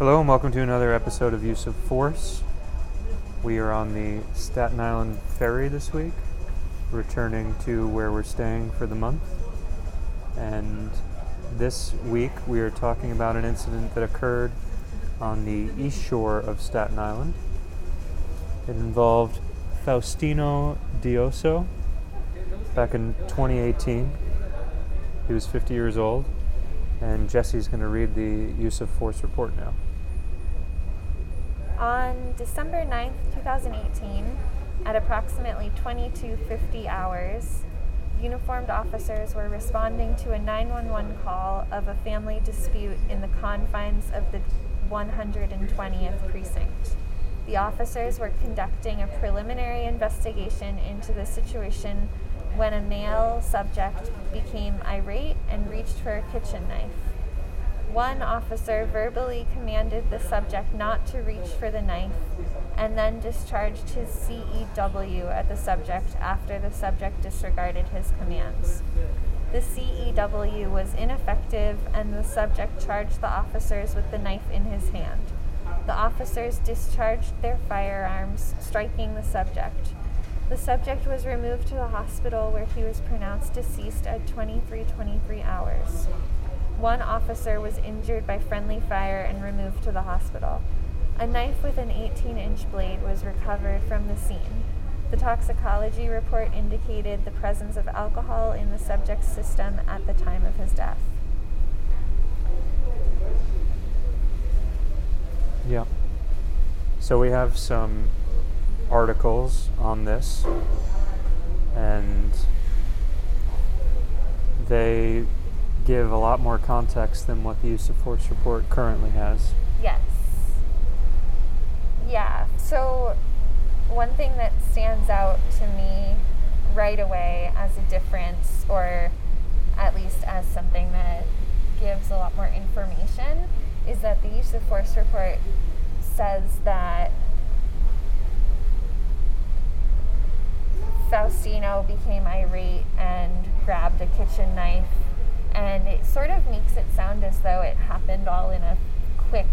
Hello and welcome to another episode of Use of Force. We are on the Staten Island ferry this week, returning to where we're staying for the month. And this week we are talking about an incident that occurred on the east shore of Staten Island. It involved Faustino Dioso back in 2018. He was 50 years old, and Jesse's going to read the use of force report now. On December 9th, 2018, at approximately 2250 hours, uniformed officers were responding to a 911 call of a family dispute in the confines of the 120th precinct. The officers were conducting a preliminary investigation into the situation when a male subject became irate and reached for a kitchen knife. One officer verbally commanded the subject not to reach for the knife and then discharged his CEW at the subject after the subject disregarded his commands. The CEW was ineffective and the subject charged the officers with the knife in his hand. The officers discharged their firearms, striking the subject. The subject was removed to the hospital where he was pronounced deceased at 2323 hours. One officer was injured by friendly fire and removed to the hospital. A knife with an 18 inch blade was recovered from the scene. The toxicology report indicated the presence of alcohol in the subject's system at the time of his death. Yeah. So we have some articles on this, and they give a lot more context than what the use of force report currently has. Yes. Yeah. So, one thing that stands out to me right away as a difference, or at least as something that gives a lot more information, is that the use of force report says that Faustino became irate and grabbed a kitchen knife and it sort of makes it sound as though it happened all in a quick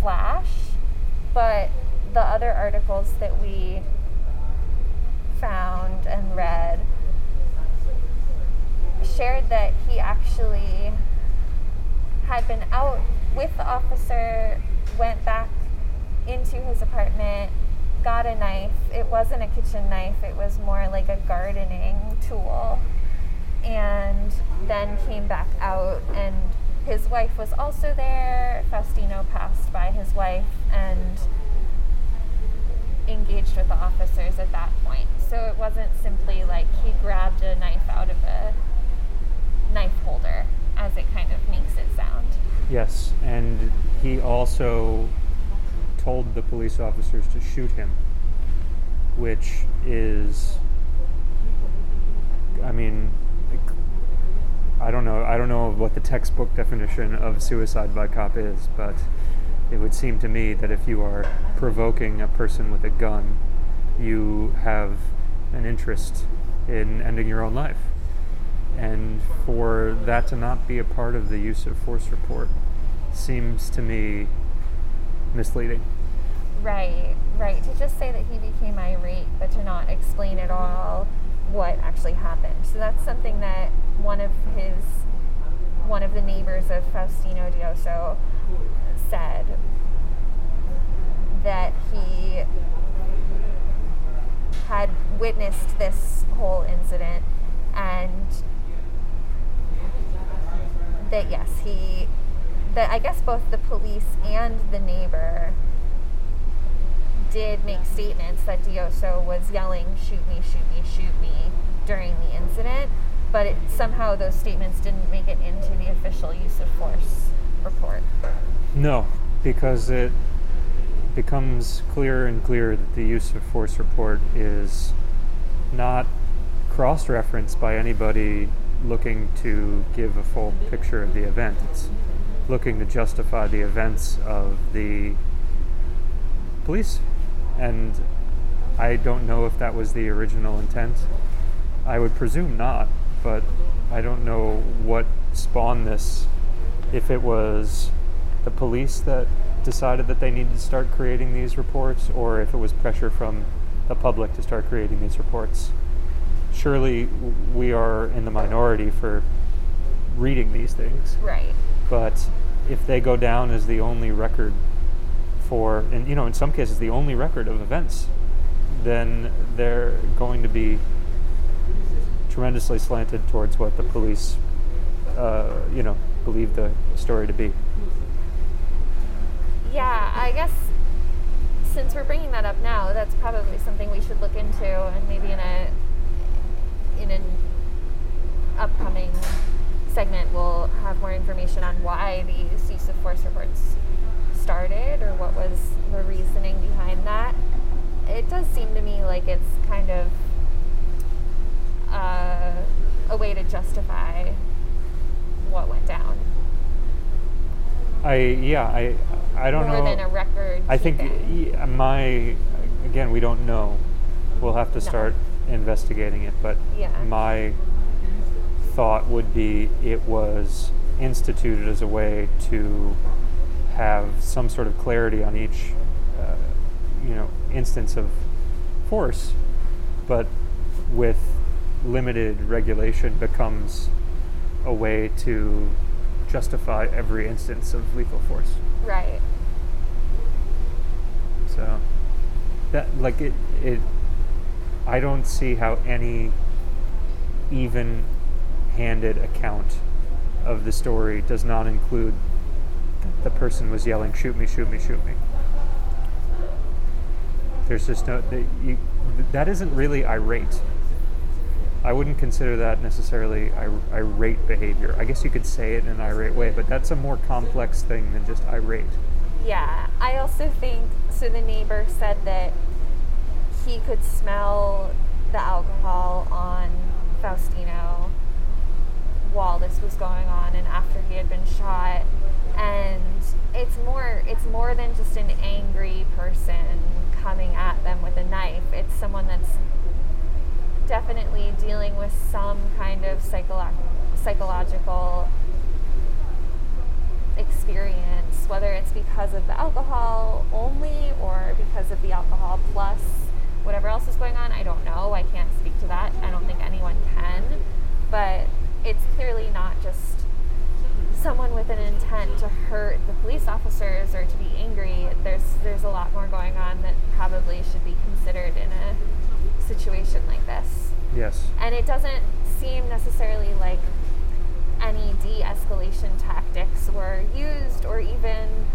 flash. But the other articles that we found and read shared that he actually had been out with the officer, went back into his apartment, got a knife. It wasn't a kitchen knife, it was more like a gardening tool and then came back out and his wife was also there. Faustino passed by his wife and engaged with the officers at that point. So it wasn't simply like he grabbed a knife out of a knife holder, as it kind of makes it sound. Yes, and he also told the police officers to shoot him, which is, I mean, I don't know. I don't know what the textbook definition of suicide by cop is, but it would seem to me that if you are provoking a person with a gun, you have an interest in ending your own life. And for that to not be a part of the use of force report seems to me misleading. Right, right. To just say that he became irate, but to not explain at all what actually happened. So that's something that one of his one of the neighbors of Faustino Dioso said that he had witnessed this whole incident and that yes he that I guess both the police and the neighbor did make statements that Dioso was yelling shoot me shoot me shoot me during the incident but it, somehow those statements didn't make it into the official use of force report. No, because it becomes clearer and clearer that the use of force report is not cross referenced by anybody looking to give a full picture of the event. It's looking to justify the events of the police. And I don't know if that was the original intent. I would presume not but I don't know what spawned this. If it was the police that decided that they needed to start creating these reports or if it was pressure from the public to start creating these reports. Surely we are in the minority for reading these things, Right. but if they go down as the only record for, and you know, in some cases, the only record of events, then they're going to be tremendously slanted towards what the police, uh, you know, believe the story to be. Yeah, I guess since we're bringing that up now, that's probably something we should look into, and maybe in a in an upcoming segment, we'll have more information on why these use of force reports started or what was the reasoning behind that. It does seem to me like it's kind of uh, a way to justify what went down, I yeah I I don't more know. than a record. I think keeping. my again we don't know. We'll have to No. start investigating it, but Yeah. my thought would be it was instituted as a way to have some sort of clarity on each uh, you know instance of force, but with limited regulation becomes a way to justify every instance of lethal force. Right. So that like it it I don't see how any even handed account of the story does not include the person was yelling shoot me shoot me shoot me. There's just no that you that isn't really irate. I wouldn't consider that necessarily ir- irate behavior. I guess you could say it in an irate way, but that's a more complex thing than just irate. Yeah. I also think so. The neighbor said that he could smell the alcohol on Faustino while this was going on and after he had been shot. And it's more it's more than just an angry person coming at them with a knife. It's someone that's definitely dealing with some kind of psycholo- psychological experience, whether it's because of the alcohol only or because of the alcohol plus whatever else is going on. I don't know. I can't speak to that. I don't think anyone can. But it's clearly not just someone with an intent to hurt the police officers or to be angry. There's there's a lot more going on that probably should be considered in a situation like this Yes. and it doesn't seem necessarily like any de-escalation tactics were used or even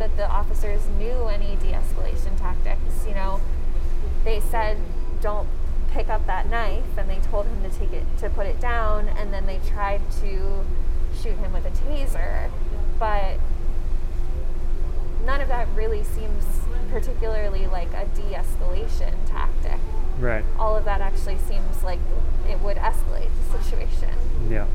that the officers knew any de-escalation tactics you know they said don't pick up that knife and they told him to take it to put it down and then they tried to shoot him with a taser but none of that really seems particularly like a de-escalation tactic Right. all of that actually seems like it would escalate the situation. Yeah.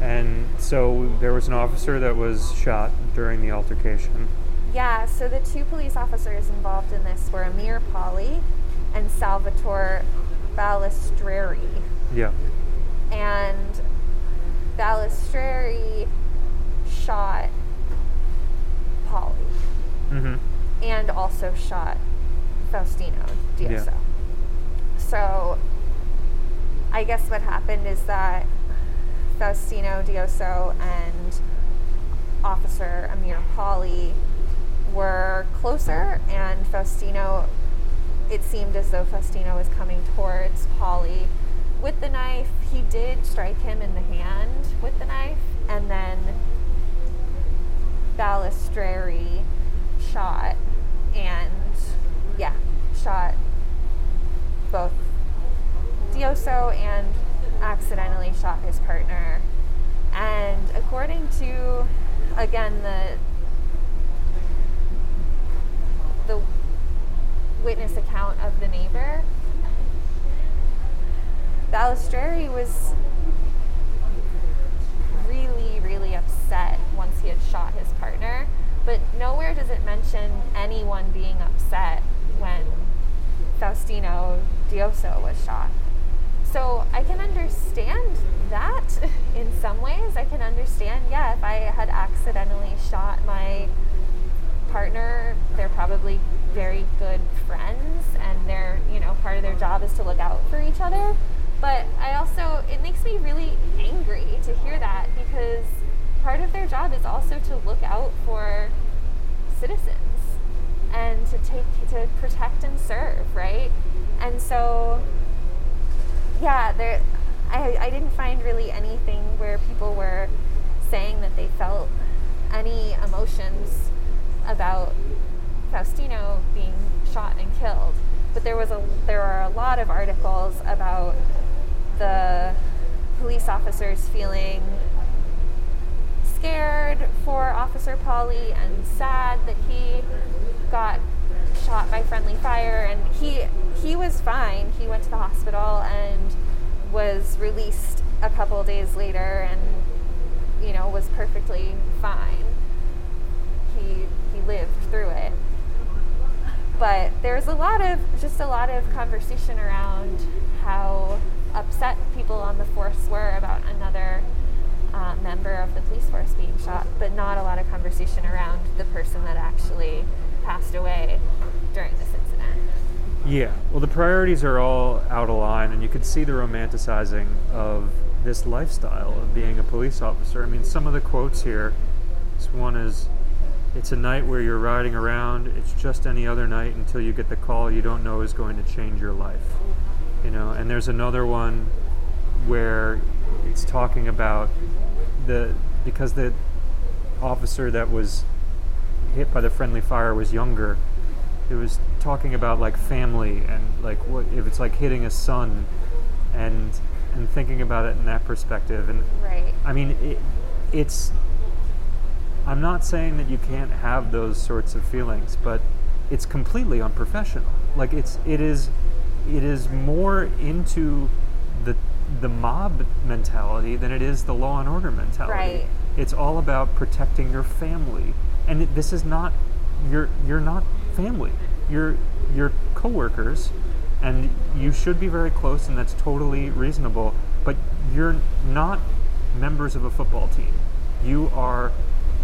And so there was an officer that was shot during the altercation. Yeah, so the two police officers involved in this were Amir Polly and Salvatore Balistreri. Yeah. And Balistreri shot Polly Mm-hmm. and also shot Faustino Dioso. Yeah. So I guess what happened is that Faustino Dioso and Officer Amir Polly were closer, and Faustino, it seemed as though Faustino was coming towards Polly with the knife. He did strike him in the hand with the knife, and then Balistreri shot and yeah, shot both Dioso and accidentally shot his partner. And according to again the the witness account of the neighbor, Balistreri was really, really upset once he had shot his partner. But nowhere does it mention anyone being upset when Faustino Dioso was shot. so I can understand that in some ways. I can understand, yeah, if I had accidentally shot my partner, they're probably very good friends and they're, you know, part of their job is to look out for each other. But I also, it makes me really angry to hear that because part of their job is also to look out for citizens and to take, to protect and serve, right? And so, yeah, there, I, I didn't find really anything where people were saying that they felt any emotions about Faustino being shot and killed. But there was a there are a lot of articles about the police officers feeling scared for Officer Polly and sad that he got shot by friendly fire and he he was fine. He went to the hospital and was released a couple days later and you know was perfectly fine. He he lived through it. But there's a lot of just a lot of conversation around how upset people on the force were about another uh, member of the police force being shot, but not a lot of conversation around the person that actually passed away during this incident. Yeah, well, the priorities are all out of line, and you can see the romanticizing of this lifestyle of being a police officer. I mean, some of the quotes here this one is, It's a night where you're riding around, it's just any other night until you get the call you don't know is going to change your life. You know, and there's another one where it's talking about the because the officer that was hit by the friendly fire was younger it was talking about like family and like what if it's like hitting a son and and thinking about it in that perspective and Right. i mean it, it's i'm not saying that you can't have those sorts of feelings but it's completely unprofessional like it's it is it is more into the the mob mentality than it is the law and order mentality. Right. it's all about protecting your family. And it, this is not you're you're not family. You're you're coworkers and you should be very close and that's totally reasonable but you're not members of a football team. You are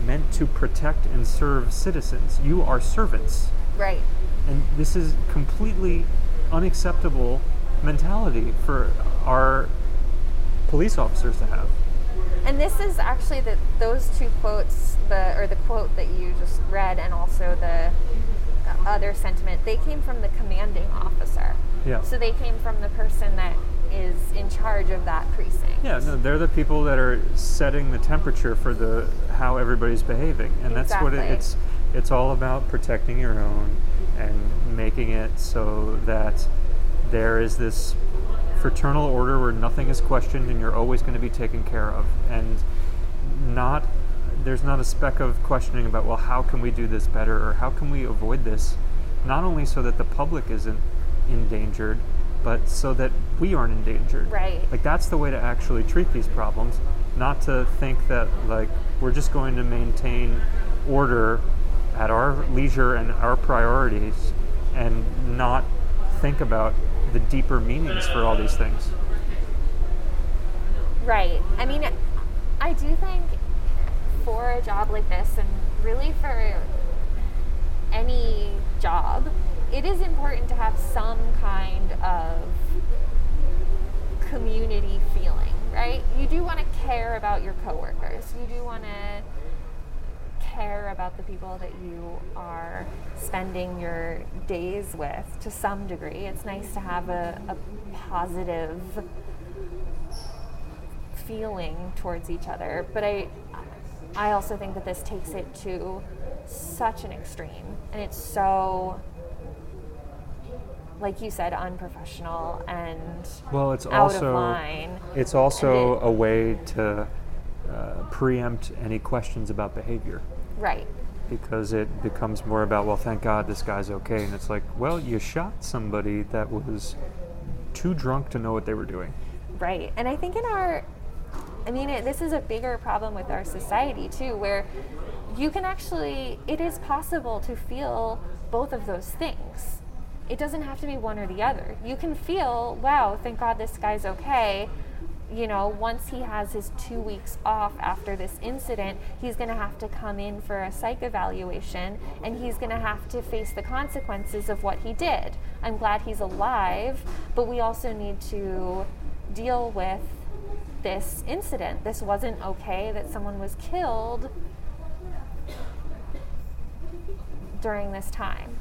meant to protect and serve citizens. You are servants. Right. and this is completely unacceptable mentality for our police officers to have And this is actually the those two quotes, the or the quote that you just read, and also the other sentiment. They came from the commanding officer. Yeah. So they came from the person that is in charge of that precinct. Yeah, no, they're the people that are setting the temperature for the how everybody's behaving, and that's what it, it's. It's all about protecting your own and making it so that there is this fraternal order where nothing is questioned and you're always going to be taken care of, and not there's not a speck of questioning about well how can we do this better or how can we avoid this, not only so that the public isn't endangered, but so that we aren't endangered. Right. Like that's the way to actually treat these problems, not to think that like we're just going to maintain order at our leisure and our priorities and not think about the deeper meanings for all these things. Right. I mean, I do think for a job like this, and really for any job, it is important to have some kind of community feeling, right? You do want to care about your coworkers. You do want to care about the people that you are spending your days with to some degree. It's nice to have a, a positive feeling towards each other. But I I also think that this takes it to such an extreme and it's so like you said unprofessional and Well, it's also it's also it- a way to uh, preempt any questions about behavior Right. because it becomes more about well, thank God this guy's okay, and it's like well, you shot somebody that was too drunk to know what they were doing. Right. And I think in our, I mean, it, this is a bigger problem with our society too, where you can actually, it is possible to feel both of those things. it doesn't have to be one or the other. You can feel, wow, thank God this guy's okay. You know, once he has his two weeks off after this incident, he's going to have to come in for a psych evaluation and he's going to have to face the consequences of what he did. I'm glad he's alive, but we also need to deal with this incident. This wasn't okay that someone was killed during this time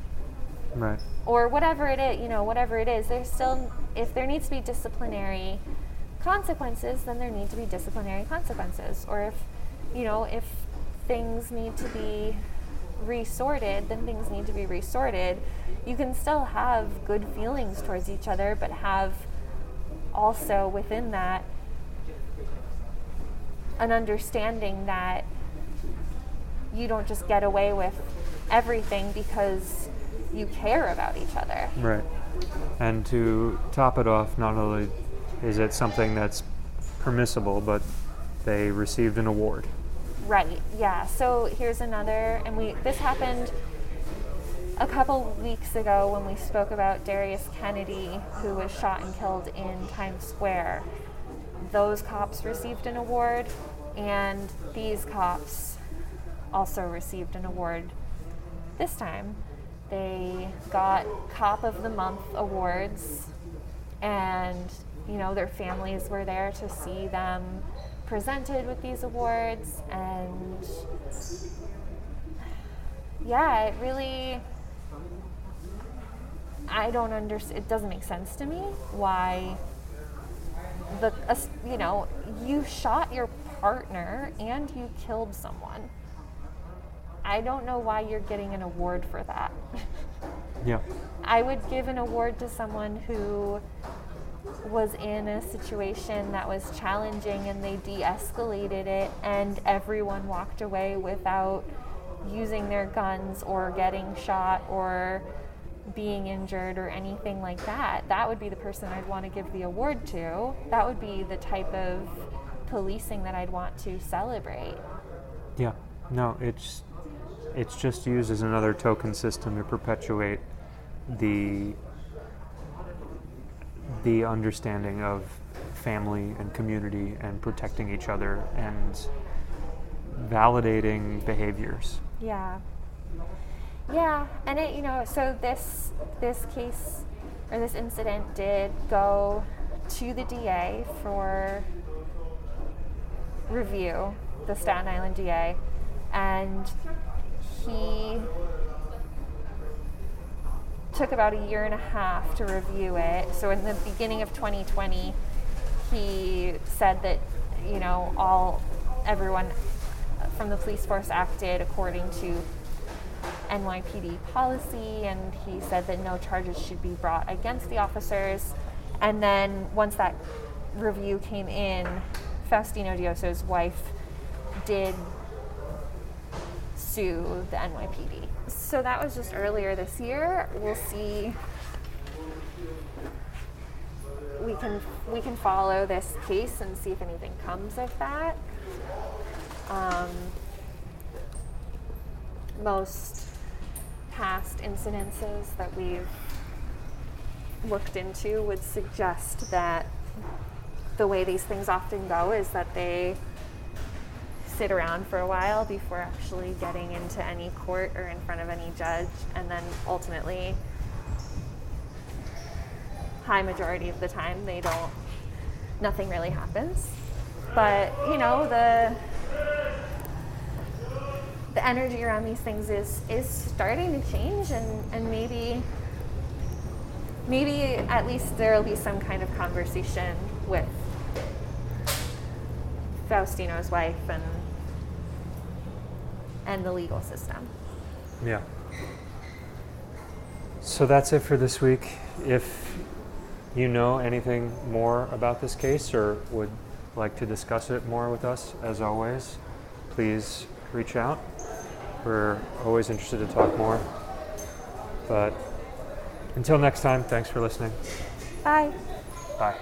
Right. or whatever it is, you know, whatever it is, there's still, if there needs to be disciplinary consequences, then there need to be disciplinary consequences. Or if, you know, if things need to be resorted, then things need to be resorted. You can still have good feelings towards each other, but have also within that an understanding that you don't just get away with everything because you care about each other. Right. And to top it off, not only is it something that's permissible, but they received an award. Right. Yeah. So here's another, and we this happened a couple weeks ago when we spoke about Darius Kennedy, who was shot and killed in Times Square. Those cops received an award, and these cops also received an award this time. They got Cop of the Month awards, and you know their families were there to see them presented with these awards, and yeah, it really. I don't understand. It doesn't make sense to me why the us- you know you shot your partner and you killed someone. I don't know why you're getting an award for that. Yeah. I would give an award to someone who was in a situation that was challenging and they de escalated it, and everyone walked away without using their guns or getting shot or being injured or anything like that. That would be the person I'd want to give the award to. That would be the type of policing that I'd want to celebrate. Yeah. No, it's it's just used as another token system to perpetuate the the understanding of family and community and protecting each other and validating behaviors. Yeah. Yeah, and it you know, so this this case or this incident did go to the DA for review, the Staten Island DA, and he took about a year and a half to review it. So in the beginning of 2020, he said that you know all everyone from the police force acted according to NYPD policy, and he said that no charges should be brought against the officers. And then once that review came in, Faustino Dioso's wife did sue the NYPD. So that was just earlier this year. We'll see. We can we can follow this case and see if anything comes of that. Um, most past incidences that we've looked into would suggest that the way these things often go is that they sit around for a while before actually getting into any court or in front of any judge and then ultimately high majority of the time they don't nothing really happens. But you know the the energy around these things is is starting to change and and maybe maybe at least there'll be some kind of conversation with Faustino's wife and and the legal system. Yeah. So that's it for this week. If you know anything more about this case or would like to discuss it more with us, as always, please reach out. We're always interested to talk more. But until next time, thanks for listening. Bye. Bye.